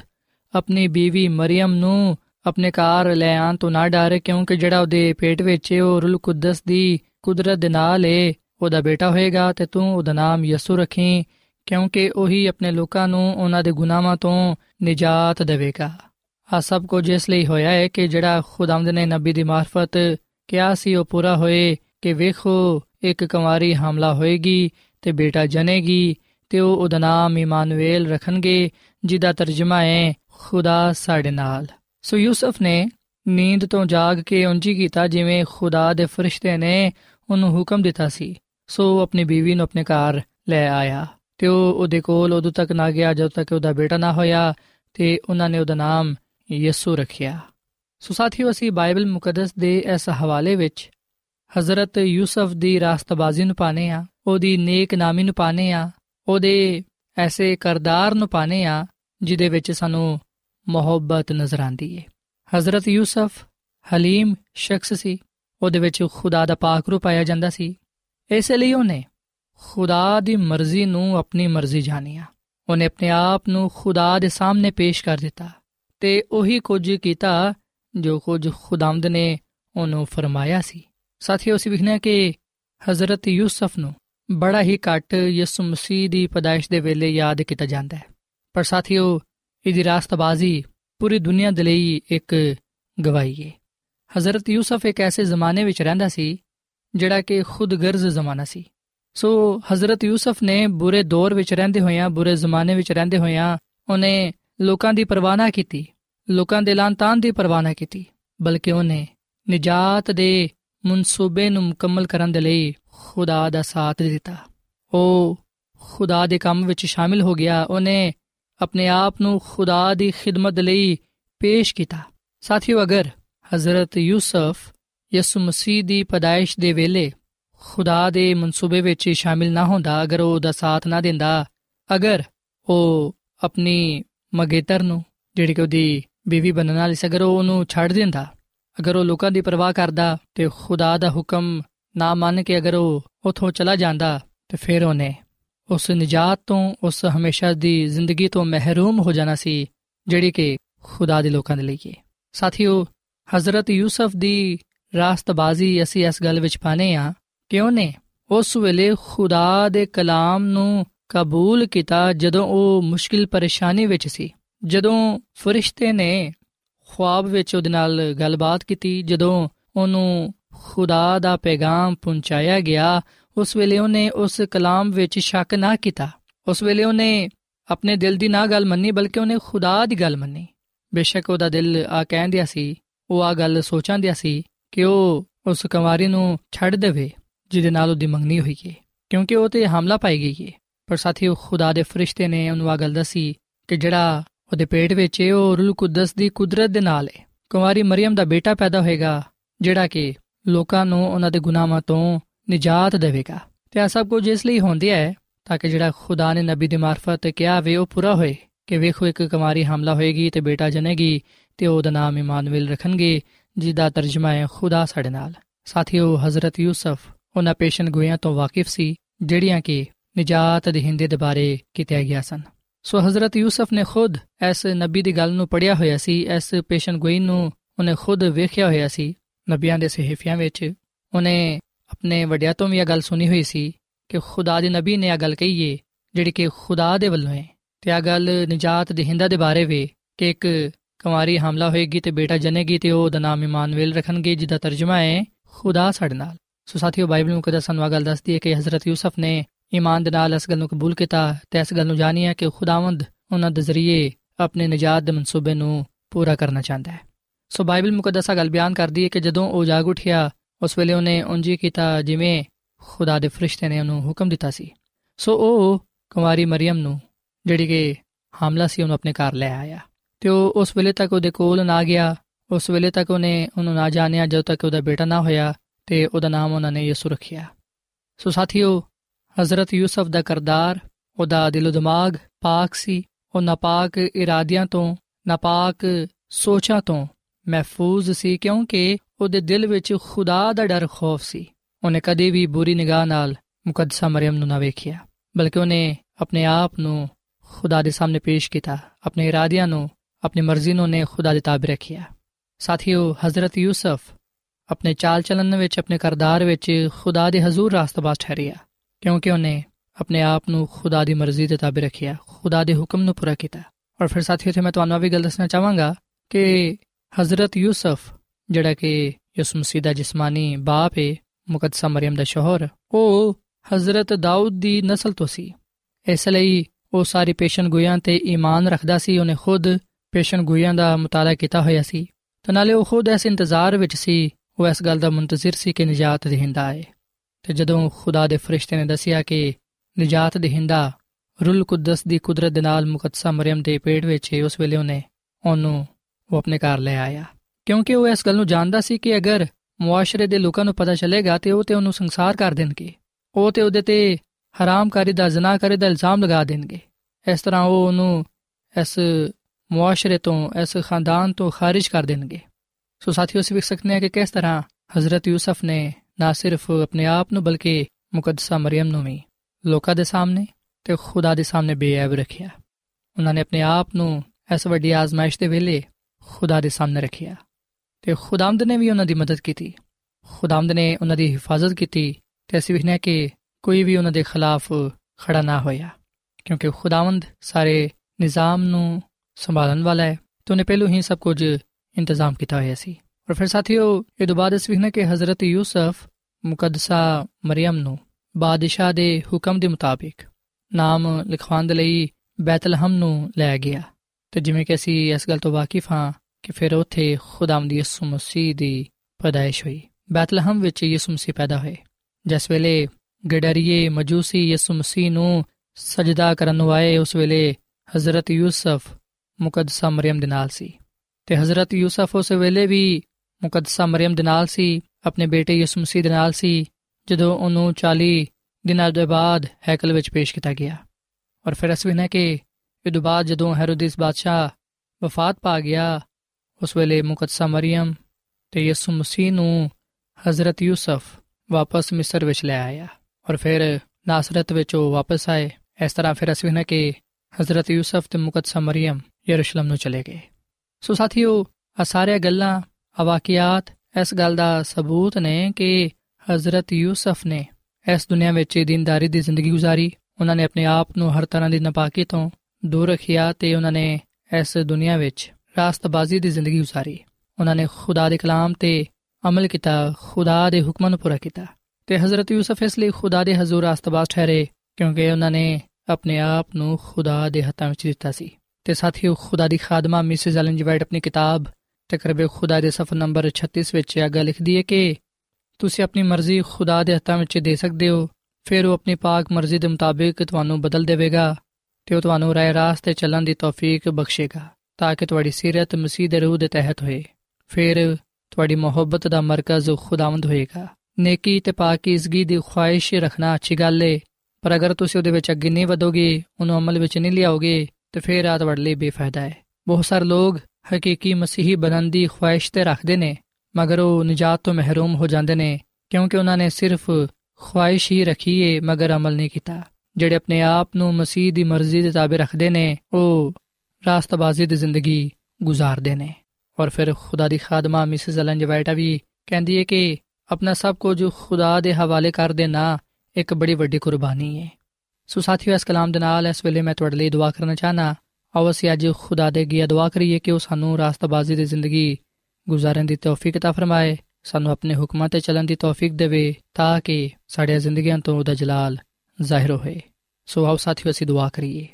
ਆਪਣੀ ਬੀਵੀ ਮਰੀਮ ਨੂੰ ਆਪਣੇ ਘਰ ਲੈ ਆਣ ਤੋਂ ਨਾ ਡਰੇ, ਕਿਉਂਕਿ ਜਿਹੜਾ ਉਹਦੇ ਪੇਟ ਵਿੱਚ ਉਹ ਰੂਲ ਕੁਦਸ ਦੀ ਕੁਦਰਤ ਦੇ ਨਾਲ ਏ, ਉਹਦਾ ਬੇਟਾ ਹੋਏਗਾ ਤੇ ਤੂੰ ਉਹਦਾ ਨਾਮ ਯਸੂ ਰੱਖੀ, ਕਿਉਂਕਿ ਉਹੀ ਆਪਣੇ ਲੋਕਾਂ ਨੂੰ ਉਹਨਾਂ ਦੇ ਗੁਨਾਹਾਂ ਤੋਂ ਨਿਜਾਤ ਦੇਵੇਗਾ। ਆ ਸਭ ਕੁਝ ਇਸ ਲਈ ਹੋਇਆ ਹੈ ਕਿ ਜਿਹੜਾ ਖੁਦਾਵੰਦ ਨੇ ਨਬੀ ਦੀ ਮਾਰਫਤ ਕਿਹਾ ਸੀ, ਉਹ ਪੂਰਾ ਹੋਏ ਕਿ ਵੇਖੋ ਇੱਕ ਕੁਮਾਰੀ ਹਮਲਾ ਹੋਏਗੀ ਤੇ ਬੇਟਾ ਜਨੇਗੀ ਤੇ ਉਹ ਉਹਦਾ ਨਾਮ ਇਮਾਨੁਅਲ ਰੱਖਣਗੇ, ਜਿਹਦਾ ਤਰਜਮਾ ਹੈ ਖੁਦਾ ਸਾਡੇ ਨਾਲ। ਸੋ ਯੂਸਫ ਨੇ ਨੀਂਦ ਤੋਂ ਜਾਗ ਕੇ ਉਂਝੀ ਕੀਤਾ ਜਿਵੇਂ ਖੁਦਾ ਦੇ ਫਰਿਸ਼ਤੇ ਨੇ ਉਹਨੂੰ ਹੁਕਮ ਦਿੱਤਾ ਸੀ। ਸੋ ਆਪਣੀ ਬੀਵੀ ਨੂੰ ਆਪਣੇ ਘਰ ਲੈ ਆਇਆ ਤੇ ਉਹ ਉਹਦੇ ਕੋਲ ਉਦੋਂ ਤੱਕ ਨਾ ਗਿਆ ਜਦੋਂ ਤੱਕ ਉਹਦਾ ਬੇਟਾ ਨਾ ਹੋਇਆ ਤੇ ਉਹਨਾਂ ਨੇ ਉਹਦਾ ਨਾਮ ਯਿਸੂ ਰੱਖਿਆ। ਸੋ ਸਾਥੀਓ, ਅਸੀਂ ਬਾਈਬਲ ਮੁਕੱਦਸ ਦੇ ਇਸ ਹਵਾਲੇ ਵਿੱਚ ਹਜ਼ਰਤ ਯੂਸਫ ਦੀ ਰਾਸਤਬਾਜ਼ੀ ਨੂੰ ਪਾਣੇ ਆ ਉਹਦੀ ਨੇਕ ਨਾਮੀ ਨੂੰ ਪਾਣੇ ਆ ਉਹਦੇ ਐਸੇ ਕਰਦਾਰ ਨੂੰ ਪਾਣੇ ਆ ਜਿਹਦੇ ਵਿੱਚ ਸਾਨੂੰ ਮੁਹੱਬਤ ਨਜ਼ਰ ਆਂਦੀ ਏ। ਹਜ਼ਰਤ ਯੂਸਫ ਹਲੀਮ ਸ਼ਖਸ ਸੀ, ਉਹਦੇ ਵਿੱਚ ਖੁਦਾ ਦਾ ਪਾਕ ਰੂ ਪਾਇਆ ਜਾਂਦਾ ਸੀ। ਇਸ ਲਈ ਉਹਨੇ ਖੁਦਾ ਦੀ ਮਰਜ਼ੀ ਨੂੰ ਆਪਣੀ ਮਰਜ਼ੀ ਜਾਣਿਆ ਉਹਨੇ ਆਪਣੇ ਆਪ ਨੂੰ ਖੁਦਾ ਦੇ ਸਾਹਮਣੇ ਪੇਸ਼ ਕਰ ਦਿੱਤਾ ਤੇ ਉਹੀ ਕੁਝ ਕੀਤਾ ਜੋ ਕੁਝ ਖੁਦਾਵੰਦ ਨੇ ਉਹਨੂੰ ਫਰਮਾਇਆ ਸੀ। ਸਾਥੀਓ, ਅਸੀਂ ਵਿਖਣਾ ਕਿ ਹਜ਼ਰਤ ਯੂਸਫ ਨੂੰ ਬੜਾ ਹੀ ਘੱਟ ਯਿਸੂ ਮਸੀਹ ਦੀ ਪਦਾਇਸ਼ ਦੇ ਵੇਲੇ ਯਾਦ ਕੀਤਾ ਜਾਂਦਾ ਹੈ। ਪਰ ਸਾਥੀਓ, ਇਹਦੀ ਰਾਸਤਬਾਜ਼ੀ ਪੂਰੀ ਦੁਨੀਆ ਦੇ ਲਈ ਇੱਕ ਗਵਾਹੀ ਹੈ। ਹਜ਼ਰਤ ਯੂਸਫ ਇੱਕ ਐਸੇ ਜ਼ਮਾਨੇ ਵਿੱਚ ਰਹਿੰਦਾ ਸੀ ਜਿਹੜਾ ਕਿ ਖੁਦਗਰਜ਼ ਜ਼ਮਾਨਾ ਸੀ। ਸੋ ਹਜ਼ਰਤ ਯੂਸਫ ਨੇ ਬੁਰੇ ਦੌਰ ਵਿੱਚ ਰਹਿੰਦੇ ਹੋਇਆਂ, ਬੁਰੇ ਜ਼ਮਾਨੇ ਵਿੱਚ ਰਹਿੰਦੇ ਹੋਇਆਂ ਉਹਨੇ ਲੋਕਾਂ ਦੀ ਪਰਵਾਹ ਨਾ ਕੀਤੀ, ਲੋਕਾਂ ਦੇ ਲਾਂਤਾਂ ਦੀ ਪਰਵਾਹ ਨਾ ਕੀਤੀ, ਬਲਕਿ ਉਹਨੇ ਨਜਾਤ ਦੇ ਮਨਸੂਬੇ ਨੂੰ ਮੁਕੰਮਲ ਕਰਨ ਦੇ ਲਈ ਖੁਦਾ ਦਾ ਸਾਥ ਦਿੱਤਾ। ਉਹ ਖੁਦਾ ਦੇ ਕੰਮ ਵਿੱਚ ਸ਼ਾਮਿਲ ਹੋ ਗਿਆ। ਉਹਨੇ ਆਪਣੇ ਆਪ ਨੂੰ ਖੁਦਾ ਦੀ ਖਿਦਮਤ ਲਈ ਪੇਸ਼ ਕੀਤਾ। ਸਾਥੀਓ, ਅਗਰ ਹਜ਼ਰਤ ਯੂਸਫ ਯਿਸੂ ਮਸੀਹ ਦੀ ਪਦਾਇਸ਼ ਦੇ ਵੇਲੇ ਖੁਦਾ ਦੇ ਮਨਸੂਬੇ ਵਿੱਚ ਸ਼ਾਮਿਲ ਨਾ ਹੁੰਦਾ, ਅਗਰ ਉਹ ਦਾ ਸਾਥ ਨਾ ਦਿੰਦਾ, ਅਗਰ ਉਹ ਆਪਣੀ ਮਗੇਤਰ ਨੂੰ, ਜਿਹੜੀ ਕਿ ਉਹਦੀ ਬੀਵੀ ਬਣਨ ਵਾਲੀ ਸੀ, ਅਗਰ ਉਹ ਉਹਨੂੰ ਛੱਡ ਦਿੰਦਾ ਅਗਰ ਉਹ ਲੋਕਾਂ ਦੀ ਪਰਵਾਹ ਕਰਦਾ ਤੇ ਖੁਦਾ ਦਾ ਹੁਕਮ ਨਾ ਮੰਨ ਕੇ ਅਗਰ ਉਹ ਉਥੋਂ ਚਲਾ ਜਾਂਦਾ, ਤੇ ਫਿਰ ਉਹਨੇ ਉਸ ਨਜਾਤ ਤੋਂ, ਉਸ ਹਮੇਸ਼ਾ ਦੀ ਜ਼ਿੰਦਗੀ ਤੋਂ ਮਹਿਰੂਮ ਹੋ ਜਾਣਾ ਸੀ, ਜਿਹੜੀ ਕਿ ਖੁਦਾ ਦੇ ਲੋਕਾਂ ਦੇ ਲਈ ਹੈ ਸਾਥੀਓ, ਹਜ਼ਰਤ ਯੂਸਫ ਦੀ ਰਾਸਤਬਾਜ਼ੀ ਅਸੀਂ ਇਸ ਗੱਲ ਵਿੱਚ ਪਾਨੇ ਆ ਕਿ ਉਹਨੇ ਉਸ ਵੇਲੇ ਖੁਦਾ ਦੇ ਕਲਾਮ ਨੂੰ ਕਬੂਲ ਕੀਤਾ ਜਦੋਂ ਉਹ ਮੁਸ਼ਕਿਲ ਪਰੇਸ਼ਾਨੀ ਵਿੱਚ ਸੀ। ਜਦੋਂ ਫਰਿਸ਼ਤੇ ਨੇ ਖੁਆਬ ਵਿੱਚ ਉਹਦੇ ਨਾਲ ਗੱਲਬਾਤ ਕੀਤੀ, ਜਦੋਂ ਉਹਨੂੰ ਖੁਦਾ ਦਾ ਪੈਗਾਮ ਪਹੁੰਚਾਇਆ ਗਿਆ, ਉਸ ਵੇਲੇ ਉਹਨੇ ਉਸ ਕਲਾਮ ਵਿੱਚ ਸ਼ੱਕ ਨਾ ਕੀਤਾ। ਉਸ ਵੇਲੇ ਉਹਨੇ ਆਪਣੇ ਦਿਲ ਦੀ ਨਾ ਗੱਲ ਮੰਨੀ, ਬਲਕਿ ਉਹਨੇ ਖੁਦਾ ਦੀ ਗੱਲ ਮੰਨੀ। ਬੇਸ਼ੱਕ ਉਹਦਾ ਦਿਲ ਆ ਕਹਿੰਦਿਆ ਸੀ, ਉਹ ਆ ਗੱਲ ਸੋਚਾਂਦਿਆ ਸੀ ਕਿ ਉਹ ਉਸ ਕੁਮਾਰੀ ਨੂੰ ਛੱਡ ਦੇਵੇ, ਜਿਹਦੇ ਨਾਲ ਉਹਦੀ ਮੰਗਣੀ ਹੋਈ ਹੈ ਕਿਉਂਕਿ ਉਹ ਤੇ ਹਮਲਾ ਪਾਈ ਗਈ ਹੈ ਪਰ ਸਾਥੀਓ, ਖੁਦਾ ਦੇ ਫਰਿਸ਼ਤੇ ਨੇ ਉਹਨੂੰ ਆ ਗੱਲ ਦੱਸੀ ਕਿ ਜਿਹੜਾ ਉਹਦੇ ਪੇਟ ਵਿੱਚ ਹੈ ਉਹ ਰੂਲ ਕੁਦਸ ਦੀ ਕੁਦਰਤ ਦੇ ਨਾਲ ਹੈ। ਕੁਮਾਰੀ ਮਰੀਮ ਦਾ ਬੇਟਾ ਪੈਦਾ ਹੋਏਗਾ, ਜਿਹੜਾ ਕਿ ਲੋਕਾਂ ਨੂੰ ਉਹਨਾਂ ਦੇ ਗੁਨਾਹਾਂ ਤੋਂ ਨਿਜਾਤ ਦੇਵੇਗਾ। ਤੇ ਇਹ ਸਭ ਕੁਝ ਇਸ ਲਈ ਹੁੰਦਿਆ ਹੈ, ਤਾਂ ਕਿ ਜਿਹੜਾ ਖੁਦਾ ਨੇ ਨਬੀ ਦੀ ਮਾਰਫਤ ਕਿਹਾ ਵੇ, ਉਹ ਪੂਰਾ ਹੋਏ। ਕਿ ਵੇਖੋ, ਇੱਕ ਕੁਮਾਰੀ ਹਮਲਾ ਹੋਏਗੀ ਤੇ ਬੇਟਾ ਜਨੇਗੀ ਤੇ ਉਹਦਾ ਨਾਮ ਇਮਾਨੁਅਲ ਰੱਖਣਗੇ, ਜਿਹਦਾ ਤਰਜਮਾ ਹੈ ਖੁਦਾ ਸਾਡੇ ਨਾਲ। ਸਾਥੀਓ, ਹਜ਼ਰਤ ਯੂਸਫ ਉਹਨਾਂ ਪੇਸ਼ਨ ਗੋਇਆਂ ਤੋਂ ਵਾਕਿਫ ਸੀ, ਜਿਹੜੀਆਂ ਕਿ ਨਿਜਾਤ ਦੇ ਹਿੰਦੇ ਦੇ ਬਾਰੇ ਕਿਤੇ ਗਿਆ ਸਨ। ਸੋ ਹਜ਼ਰਤ ਯੂਸਫ ਨੇ ਖੁਦ ਇਸ ਨਬੀ ਦੀ ਗੱਲ ਨੂੰ ਪੜਿਆ ਹੋਇਆ ਸੀ, ਇਸ ਪੇਸ਼ਨ ਗੋਈ ਨੂੰ ਉਹਨੇ ਖੁਦ ਵੇਖਿਆ ਹੋਇਆ ਸੀ, ਨਬੀਆਂ ਦੇ ਸਹੀਫਿਆਂ ਵਿੱਚ। ਉਹਨੇ ਆਪਣੇ ਵੱਡਿਆਂ ਤੋਂ ਵੀ ਇਹ ਗੱਲ ਸੁਣੀ ਹੋਈ ਸੀ ਕਿ ਖੁਦਾ ਦੇ ਨਬੀ ਨੇ ਇਹ ਗੱਲ ਕਹੀ ਏ, ਜਿਹੜੀ ਕਿ ਖੁਦਾ ਦੇ ਵੱਲੋਂ ਹੈ ਤੇ ਇਹ ਗੱਲ ਨਿਜਾਤ ਦੇ ਹਿੰਦਾ ਦੇ ਬਾਰੇ ਵੇ ਕਿ ਇੱਕ ਕੁਮਾਰੀ ਹਮਲਾ ਹੋਏਗੀ ਤੇ ਬੇਟਾ ਜਨੇਗੀ ਤੇ ਉਹ ਦਾ ਨਾਮ ਇਮਾਨੁਅਲ ਰੱਖਣਗੇ, ਜਿਹਦਾ ਤਰਜਮਾ ਹੈ ਖੁਦਾ ਸਾਡੇ ਨਾਲ। ਸੋ ਸਾਥੀਓ, ਬਾਈਬਲ ਮੁਕੱਦਸ ਸਾਨੂੰ ਇਹ ਗੱਲ ਦੱਸਦੀ ਹੈ ਕਿ ਹਜ਼ਰਤ ਯੂਸਫ ਨੇ ਈਮਾਨ ਦੇ ਨਾਲ ਇਸ ਗੱਲ ਨੂੰ ਕਬੂਲ ਕੀਤਾ ਤੇ ਇਸ ਗੱਲ ਨੂੰ ਜਾਣਿਆ ਕਿ ਖੁਦਾਵੰਦ ਉਹਨਾਂ ਦੇ ਜ਼ਰੀਏ ਆਪਣੇ ਨਜਾਤ ਦੇ ਮਨਸੂਬੇ ਨੂੰ ਪੂਰਾ ਕਰਨਾ ਚਾਹੁੰਦਾ ਹੈ। ਸੋ ਬਾਈਬਲ ਮੁਕੱਦਸਾ ਗੱਲ ਬਿਆਨ ਕਰਦੀ ਹੈ ਕਿ ਜਦੋਂ ਉਹ ਜਾਗ ਉੱਠਿਆ, ਉਸ ਵੇਲੇ ਉਹਨੇ ਉਂਝ ਕੀਤਾ ਜਿਵੇਂ ਖੁਦਾ ਦੇ ਫਰਿਸ਼ਤੇ ਨੇ ਉਹਨੂੰ ਹੁਕਮ ਦਿੱਤਾ ਸੀ। ਸੋ ਉਹ ਕੁਮਾਰੀ ਮਰੀਮ ਨੂੰ, ਜਿਹੜੀ ਕਿ ਹਮਲਾ ਸੀ, ਉਹਨੂੰ ਆਪਣੇ ਘਰ ਲੈ ਆਇਆ। ਤੇ ਉਹ ਉਸ ਵੇਲੇ ਤੱਕ ਉਹਦੇ ਕੋਲ ਨਾ ਗਿਆ। ਉਸ ਵੇਲੇ ਤੱਕ ਉਹਨੇ ਉਹਨੂੰ ਨਾ ਜਾਣਿਆ, ਜਦੋਂ ਤੱਕ ਉਹਦਾ ਬੇਟਾ ਨਾ ਹੋਇਆ ਤੇ ਉਹਦਾ ਨਾਮ ਉਹਨਾਂ ਨੇ ਯਿਸੂ ਰੱਖਿਆ। ਸੋ ਸਾਥੀਓ ਹਜ਼ਰਤ ਯੂਸਫ ਦਾ ਕਰਦਾਰ, ਉਹਦਾ ਦਿਲੋ ਦਿਮਾਗ ਪਾਕ ਸੀ। ਉਹ ਨਾਪਾਕ ਇਰਾਦਿਆਂ ਤੋਂ, ਨਾਪਾਕ ਸੋਚਾਂ ਤੋਂ ਮਹਿਫੂਜ਼ ਸੀ ਕਿਉਂਕਿ ਉਹਦੇ ਦਿਲ ਵਿੱਚ ਖੁਦਾ ਦਾ ਡਰ ਖੌਫ ਸੀ। ਉਹਨੇ ਕਦੇ ਵੀ ਬੁਰੀ ਨਿਗਾਹ ਨਾਲ ਮੁਕੱਦਸਾ ਮਰੀਮ ਨੂੰ ਨਾ ਵੇਖਿਆ, ਬਲਕਿ ਉਹਨੇ ਆਪਣੇ ਆਪ ਨੂੰ ਖੁਦਾ ਦੇ ਸਾਹਮਣੇ ਪੇਸ਼ ਕੀਤਾ, ਆਪਣੇ ਇਰਾਦਿਆਂ ਨੂੰ, ਆਪਣੀ ਮਰਜ਼ੀ ਨੂੰ ਨੇ ਖੁਦਾ ਦੇ ਤਾਬੇ ਰੱਖਿਆ। ਸਾਥੀਓ, ਹਜ਼ਰਤ ਯੂਸਫ ਆਪਣੇ ਚਾਲ ਚਲਨ ਵਿੱਚ, ਆਪਣੇ ਕਰਦਾਰ ਵਿੱਚ ਖੁਦਾ ਦੇ ਹਜ਼ੂਰ ਰਾਸਤਬਾਜ਼ ਠਹਿਰਿਆ। ਕਿਉਂਕਿ ਉਹਨੇ ਆਪਣੇ ਆਪ ਨੂੰ ਖੁਦਾ ਦੀ ਮਰਜ਼ੀ ਦੇ ਤਾਬੇ ਰੱਖਿਆ, ਖੁਦਾ ਦੇ ਹੁਕਮ ਨੂੰ ਪੂਰਾ ਕੀਤਾ। ਔਰ ਫਿਰ ਸਾਥੀਓ ਤੇ ਮੈਂ ਤੁਹਾਨੂੰ ਵੀ ਗੱਲ ਦੱਸਣਾ ਚਾਹਾਂਗਾ ਕਿ ਹਜ਼ਰਤ ਯੂਸਫ, ਜਿਹੜਾ ਕਿ ਯਿਸੂ ਮਸੀਹ ਦਾ ਜਿਸਮਾਨੀ ਬਾਪ ਹੈ ਮੁਕੱਦਸਾ ਮਰੀਮ ਦਾ ਸ਼ੋਹਰ, ਉਹ ਹਜ਼ਰਤ ਦਾਊਦ ਦੀ ਨਸਲ ਤੋਂ ਸੀ। ਇਸ ਲਈ ਉਹ ਸਾਰੀ ਪੇਸ਼ਨ ਗੋਇਆਂ ਤੇ ਈਮਾਨ ਰੱਖਦਾ ਸੀ, ਉਹਨੇ ਖੁਦ ਪੇਸ਼ਨ ਗੋਇਆਂ ਦਾ ਮਤਾਲਾ ਕੀਤਾ ਹੋਇਆ ਸੀ। ਤੇ ਨਾਲੇ ਉਹ ਖੁਦ ਇਸ ਇੰਤਜ਼ਾਰ ਵਿੱਚ ਸੀ, ਉਹ ਇਸ ਗੱਲ ਦਾ ਮੁੰਤਜ਼ਰ ਸੀ ਕਿ ਨਜਾਤ ਦੇਹਿੰਦਾ ਹੈ ਤੇ ਜਦੋਂ ਖੁਦਾ ਦੇ ਫਰਿਸ਼ਤੇ ਨੇ ਦੱਸਿਆ ਕਿ ਨਜਾਤ ਦੇਹਿੰਦਾ ਰੂਲ ਕੁਦਸ ਦੀ ਕੁਦਰਤ ਦੇ ਨਾਲ ਮੁਕੱਦਸਾ ਮਰੀਮ ਦੇ ਪੇਟ ਵਿੱਚ ਹੈ, ਉਸ ਵੇਲੇ ਉਹਨੇ ਉਹਨੂੰ ਉਹ ਆਪਣੇ ਘਰ ਲੈ ਆਇਆ। ਕਿਉਂਕਿ ਉਹ ਇਸ ਗੱਲ ਨੂੰ ਜਾਣਦਾ ਸੀ ਕਿ ਅਗਰ ਮੁਆਸ਼ਰੇ ਦੇ ਲੋਕਾਂ ਨੂੰ ਪਤਾ ਚੱਲੇਗਾ ਤੇ ਉਹ ਤੇ ਉਹਨੂੰ ਸੰਸਾਰ ਕਰ ਦੇਣਗੇ। ਉਹ ਤੇ ਉਹਦੇ ਤੇ ਹਰਾਮਕਾਰੀ ਦਾ ਜ਼ਨਾਕਾਰੀ ਦਾ ਇਲਜ਼ਾਮ ਲਗਾ ਦੇਣਗੇ। ਇਸ ਤਰ੍ਹਾਂ ਉਹ ਉਹਨੂੰ ਇਸ ਮੁਆਸ਼ਰੇ ਤੋਂ, ਇਸ ਖਾਨਦਾਨ ਤੋਂ ਖਾਰਿਜ ਕਰ ਦੇਣਗੇ। ਸੋ ਸਾਥੀਓ, ਅਸੀਂ ਵੇਖ ਸਕਦੇ ਹਾਂ ਕਿ ਕਿਸ ਤਰ੍ਹਾਂ ਹਜ਼ਰਤ ਯੂਸਫ ਨੇ ਨਾ ਸਿਰਫ ਆਪਣੇ ਆਪ ਨੂੰ ਬਲਕਿ ਮੁਕੱਦਸਾ ਮਰੀਮ ਨੂੰ ਵੀ। ਲੋਕਾਂ ਦੇ ਸਾਹਮਣੇ ਤੇ ਖੁਦਾ ਦੇ ਸਾਹਮਣੇ ਬੇਅਬ ਰੱਖਿਆ। ਉਹਨਾਂ ਨੇ ਆਪਣੇ ਆਪ ਨੂੰ ਇਸ ਵੱਡੀ ਆਜ਼ਮਾਇਸ਼ ਦੇ ਵੇਲੇ ਖੁਦਾ ਦੇ ਸਾਹਮਣੇ ਰੱਖਿਆ। ਤੇ ਖੁਦਾਮਦ ਨੇ ਵੀ ਉਹਨਾਂ ਦੀ ਮਦਦ ਕੀਤੀ। ਖੁਦਾਮਦ ਨੇ ਉਹਨਾਂ ਦੀ ਹਿਫਾਜ਼ਤ ਕੀਤੀ ਤੇ ਅਸੀਂ ਵੇਖਿਆ ਕਿ ਕੋਈ ਵੀ ਉਹਨਾਂ ਦੇ ਖਿਲਾਫ ਖੜਾ ਨਾ ਹੋਇਆ। ਕਿਉਂਕਿ ਖੁਦਾਵੰਦ ਸਾਰੇ ਨਿਜ਼ਾਮ ਨੂੰ ਸੰਭਾਲਣ ਵਾਲਾ ਹੈ ਤੇ ਉਹਨੇ ਪਹਿਲੋਂ ਹੀ ਸਭ ਕੁਝ ਇੰਤਜ਼ਾਮ ਕੀਤਾ ਹੋਇਆ ਸੀ। ਔਰ ਫਿਰ ਸਾਥੀਓ ਇਹ ਤੋਂ ਬਾਅਦ ਅਸੀਂ ਵੇਖਿਆ ਕਿ ਹਜ਼ਰਤ ਯੂਸਫ ਮੁਕੱਦਸਾ ਮਰੀਮ ਨੂੰ ਬਾਦਸ਼ਾਹ ਦੇ ਹੁਕਮ ਦੇ ਮੁਤਾਬਿਕ ਨਾਮ ਲਿਖਵਾਉਣ ਦੇ ਲਈ ਬੈਤਲਹਮ ਨੂੰ ਲੈ ਗਿਆ ਤੇ ਜਿਵੇਂ ਕਿ ਅਸੀਂ ਇਸ ਗੱਲ ਤੋਂ ਵਾਕਿਫ ਹਾਂ ਕਿ ਫਿਰ ਉੱਥੇ ਖੁਦਾਵੰਦ ਯਿਸੂ ਮਸੀਹ ਦੀ ਪੈਦਾਇਸ਼ ਹੋਈ ਬੈਤਲਹਮ ਵਿੱਚ ਯਿਸੂ ਮਸੀਹ ਪੈਦਾ ਹੋਏ ਜਿਸ ਵੇਲੇ ਗਡਰੀਏ ਮਜੂਸੀ ਯਿਸੂ ਮਸੀਹ ਨੂੰ ਸਜਦਾ ਕਰਨ ਨੂੰ ਆਏ ਉਸ ਵੇਲੇ ਹਜ਼ਰਤ ਯੂਸਫ ਮੁਕੱਦਸਾ ਮਰੀਮ ਦੇ ਨਾਲ ਸੀ ਤੇ ਹਜ਼ਰਤ ਯੂਸਫ ਉਸ ਵੇਲੇ ਵੀ ਮੁਕੱਦਸਾ ਮਰੀਮ ਦੇ ਨਾਲ ਸੀ, ਆਪਣੇ ਬੇਟੇ ਯਿਸੂ ਮਸੀਹ ਦੇ ਨਾਲ ਸੀ, ਜਦੋਂ ਉਹਨੂੰ 40 ਦਿਨਾਂ ਦੇ ਬਾਅਦ ਹੈਕਲ ਵਿੱਚ ਪੇਸ਼ ਕੀਤਾ ਗਿਆ। ਔਰ ਫਿਰ ਅਸੀਂ ਨੇ ਕਿ ਇਹ ਤੋਂ ਬਾਅਦ ਜਦੋਂ ਹੈਰੋਦਿਸ ਬਾਦਸ਼ਾਹ ਵਫਾਤ ਪਾ ਗਿਆ, ਉਸ ਵੇਲੇ ਮੁਕੱਦਸਾ ਮਰੀਮ ਤੇ ਯਿਸੂ ਮਸੀਹ ਨੂੰ ਹਜ਼ਰਤ ਯੂਸਫ ਵਾਪਸ ਮਿਸਰ ਵਿੱਚ ਲੈ ਆਇਆ। ਔਰ ਫਿਰ ਨਾਸਰਤ ਵਿੱਚ ਉਹ ਵਾਪਸ ਆਏ। ਇਸ ਤਰ੍ਹਾਂ ਫਿਰ ਅਸੀਂ ਨੇ ਕਿ ਹਜ਼ਰਤ ਯੂਸਫ ਤੇ ਮੁਕੱਦਸਾ ਮਰੀਮ ਯਰੂਸ਼ਲਮ ਨੂੰ ਚਲੇ ਗਏ। ਸੋ ਸਾਥੀਓ ਆ ਸਾਰੇ ਗੱਲਾਂ ਅਵਾਕਿਆਤ ਇਸ ਗੱਲ ਦਾ ਸਬੂਤ ਨੇ ਕਿ ਹਜ਼ਰਤ ਯੂਸਫ ਨੇ ਇਸ ਦੁਨੀਆ ਵਿੱਚ ਦੀਨਦਾਰੀ ਦੀ ਜ਼ਿੰਦਗੀ گزارੀ ਉਹਨਾਂ ਨੇ ਆਪਣੇ ਆਪ ਨੂੰ ਹਰ ਤਰ੍ਹਾਂ ਦੀ ਨਾਪਾਕੀ ਤੋਂ ਦੂਰ ਰੱਖਿਆ ਤੇ ਉਹਨਾਂ ਨੇ ਇਸ ਦੁਨੀਆ ਵਿੱਚ ਰਾਸਤਬਾਜ਼ੀ ਦੀ ਜ਼ਿੰਦਗੀ گزارੀ ਉਹਨਾਂ ਨੇ ਖੁਦਾ ਦੇ ਕਲਾਮ ਤੇ ਅਮਲ ਕੀਤਾ ਖੁਦਾ ਦੇ ਹੁਕਮਾਂ ਨੂੰ ਪੂਰਾ ਕੀਤਾ ਤੇ ਹਜ਼ਰਤ ਯੂਸਫ ਇਸ ਲਈ ਖੁਦਾ ਦੇ ਹਜ਼ੂਰ ਰਾਸਤਬਾਜ਼ ਠਹਿਰੇ ਕਿਉਂਕਿ ਉਹਨਾਂ ਨੇ ਆਪਣੇ ਆਪ ਨੂੰ ਖੁਦਾ ਦੇ ਹੱਥਾਂ ਵਿੱਚ ਦਿੱਤਾ ਸੀ ਤੇ ਸਾਥੀਓ ਖੁਦਾ ਦੀ ਖਾਦਮਾ ਮਿਸਿਸ ਐਲਨ ਜੀ ਵਾਈਟ ਆਪਣੀ ਕਿਤਾਬ ਤਕਰਬੇ ਖੁਦਾ ਦੇ ਸਫਾ ਨੰਬਰ 36 ਵਿੱਚ ਇਹ ਗੱਲ ਲਿਖਦੀ ਹੈ ਕਿ ਤੁਸੀਂ ਆਪਣੀ ਮਰਜ਼ੀ ਖੁਦਾ ਦੇ ਹੱਥਾਂ ਵਿੱਚ ਦੇ ਸਕਦੇ ਹੋ, ਫਿਰ ਉਹ ਆਪਣੀ ਪਾਕ ਮਰਜ਼ੀ ਦੇ ਮੁਤਾਬਿਕ ਤੁਹਾਨੂੰ ਬਦਲ ਦੇਵੇਗਾ ਤੇ ਉਹ ਤੁਹਾਨੂੰ ਰਾਹ ਰਾਸਤੇ ਚੱਲਣ ਦੀ ਤੌਫੀਕ ਬਖਸ਼ੇਗਾ, ਤਾਂ ਕਿ ਤੁਹਾਡੀ ਸਿਰਤ ਮਸੀਹ ਦੇ ਰੂਹ ਦੇ ਤਹਿਤ ਹੋਏ। ਫਿਰ ਤੁਹਾਡੀ ਮੁਹੱਬਤ ਦਾ ਮਰਕਜ਼ ਖੁਦਾਵੰਦ ਹੋਏਗਾ। ਨੇਕੀ ਤੇ ਪਾਕੀਜ਼ਗੀ ਦੀ ਖੁਆਇਸ਼ ਰੱਖਣਾ ਅੱਛੀ ਗੱਲ ਏ, ਪਰ ਅਗਰ ਤੁਸੀਂ ਉਹਦੇ ਵਿੱਚ ਅੱਗੇ ਨਹੀਂ ਵਧੋਗੇ, ਉਹਨੂੰ ਅਮਲ ਵਿੱਚ ਨਹੀਂ ਲਿਆਓਗੇ, ਤੇ ਫਿਰ ਆ ਤੁਹਾਡੇ ਲਈ ਬੇਫਾਇਦਾ ਹੈ ਬਹੁਤ ਸਾਰੇ ਲੋਕ ਹਕੀਕੀ ਮਸੀਹੀ ਬਣਨ ਦੀ ਖੁਆਇਸ਼ ਤੇ ਰੱਖਦੇ ਨੇ, ਮਗਰ ਉਹ ਨਜਾਤ ਤੋਂ ਮਹਿਰੂਮ ਹੋ ਜਾਂਦੇ ਨੇ, ਕਿਉਂਕਿ ਉਹਨਾਂ ਨੇ ਸਿਰਫ ਖੁਆਇਸ਼ ਹੀ ਰੱਖੀ ਏ, ਮਗਰ ਅਮਲ ਨਹੀਂ ਕੀਤਾ। ਜਿਹੜੇ ਆਪਣੇ ਆਪ ਨੂੰ ਮਸੀਹ ਦੀ ਮਰਜ਼ੀ ਦੇ ਤਾਬੇ ਰੱਖਦੇ ਨੇ, ਉਹ ਰਾਸਤਬਾਜ਼ੀ ਦੀ ਜ਼ਿੰਦਗੀ ਗੁਜ਼ਾਰਦੇ ਨੇ। ਔਰ ਫਿਰ ਖੁਦਾ ਦੀ ਖਾਦਮਾ ਮਿਸਿਸ ਅਲਨ ਜਵਾਈਟਾ ਵੀ ਕਹਿੰਦੀ ਹੈ ਕਿ ਆਪਣਾ ਸਭ ਕੁਝ ਖੁਦਾ ਦੇ ਹਵਾਲੇ ਕਰ ਦੇਣਾ ਇੱਕ ਬੜੀ ਵੱਡੀ ਕੁਰਬਾਨੀ ਹੈ ਸੋ ਸਾਥੀਓ, ਇਸ ਕਲਾਮ ਦੇ ਨਾਲ ਇਸ ਵੇਲੇ ਮੈਂ ਤੁਹਾਡੇ ਲਈ ਦੁਆ ਕਰਨਾ ਚਾਹਨਾ ਆਓ ਅਸੀਂ ਅੱਜ ਖੁਦਾ ਦੇ ਅੱਗੇ ਦੁਆ ਕਰੀਏ ਕਿ ਉਹ ਸਾਨੂੰ ਰਾਸਤਬਾਜ਼ੀ ਦੀ ਜ਼ਿੰਦਗੀ ਗੁਜ਼ਾਰਨ ਦੀ ਤੌਫੀਕ عطا ਫਰਮਾਏ ਸਾਨੂੰ ਆਪਣੇ ਹੁਕਮਾਂ ਤੇ ਚੱਲਣ ਦੀ ਤੌਫੀਕ ਦੇਵੇ ਤਾਂ ਕਿ ਸਾਡੀਆਂ ਜ਼ਿੰਦਗੀਆਂ ਤੋਂ ਉਹਦਾ ਜਲਾਲ ਜ਼ਾਹਿਰ ਹੋਏ ਸੋ ਆਓ ਸਾਥੀਓ ਅਸੀਂ ਦੁਆ ਕਰੀਏ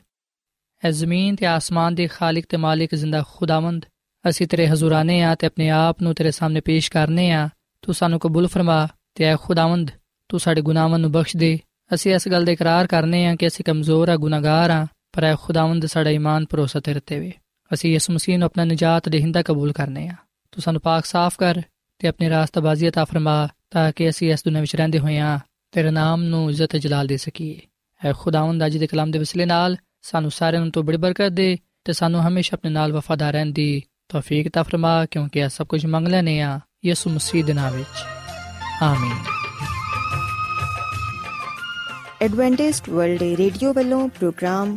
ਐ ਜ਼ਮੀਨ ਤੇ ਆਸਮਾਨ ਦੇ ਖਾਲਕ ਤੇ ਮਾਲਿਕ ਜ਼ਿੰਦਾ ਖੁਦਾਵੰਦ ਅਸੀਂ ਤੇਰੇ ਹਜ਼ੂਰਾਨੇ ਆ ਤੇ ਆਪਣੇ ਆਪ ਨੂੰ ਤੇਰੇ ਸਾਹਮਣੇ ਪੇਸ਼ ਕਰਨੇ ਆ ਤੂੰ ਸਾਨੂੰ ਕਬੂਲ ਫਰਮਾ ਤੇ ਐ ਖੁਦਾਵੰਦ ਤੂੰ ਸਾਡੇ ਗੁਨਾਹਾਂ ਨੂੰ ਬਖਸ਼ ਦੇ ਅਸੀਂ ਇਸ ਗੱਲ ਦਾ ਇਕਰਾਰ ਕਰਨੇ ਆ ਕਿ ਅਸੀਂ ਕਮਜ਼ੋਰ ਆ ਗੁਨਾਹਗਾਰ ਆ ਪਰ ਐ ਖੁਦਾਵੰਦ ਸਾਡਾ ਈਮਾਨ ਭਰੋਸਾ ਤੇਰੇ ਤੇ ਵੇ ਅਸੀਂ ਯਿਸੂ ਮਸੀਹ ਨੂੰ ਆਪਣਾ ਨਜਾਤ ਦੇਹਿੰਦਾ ਕਬੂਲ ਕਰਨੇ ਆ ਤੂੰ ਸਾਨੂੰ ਪਾਕ ਸਾਫ਼ ਕਰ ਤੇ ਆਪਣੀ ਰਾਸਤਬਾਜ਼ੀ عطا ਫਰਮਾ ਤਾਂ ਕਿ ਅਸੀਂ ਇਸ ਦੁਨੀਆਂ ਵਿੱਚ ਰਹਿੰਦੇ ਹੋਇਆਂ ਤੇਰੇ ਨਾਮ ਨੂੰ ਇੱਜ਼ਤ ਤੇ ਜਲਾਲ ਦੇ ਸਕੀਏ ਐ ਖੁਦਾਵੰਦ ਅੱਜ ਦੇ ਕਲਾਮ ਦੇ ਵਸਿਲੇ ਨਾਲ ਸਾਨੂੰ ਸਾਰਿਆਂ ਨੂੰ ਤੋਂ ਬੜੀ ਬਰਕਤ ਦੇ ਤੇ ਸਾਨੂੰ ਹਮੇਸ਼ਾ ਆਪਣੇ ਨਾਲ ਵਫਾਦਾਰ ਰਹਿਣ ਦੀ ਤੌਫੀਕ عطا ਫਰਮਾ ਕਿਉਂਕਿ ਇਹ ਸਭ ਕੁਝ ਮੰਗ ਲੈਨੇ ਆ ਯਿਸੂ ਮਸੀਹ ਦੇ ਨਾਮ ਵਿੱਚ ਆਮੀਨ ਐਡਵੈਂਟਿਸਟ ਵਰਲਡ ਰੇਡੀਓ ਵੱਲੋਂ ਪ੍ਰੋਗਰਾਮ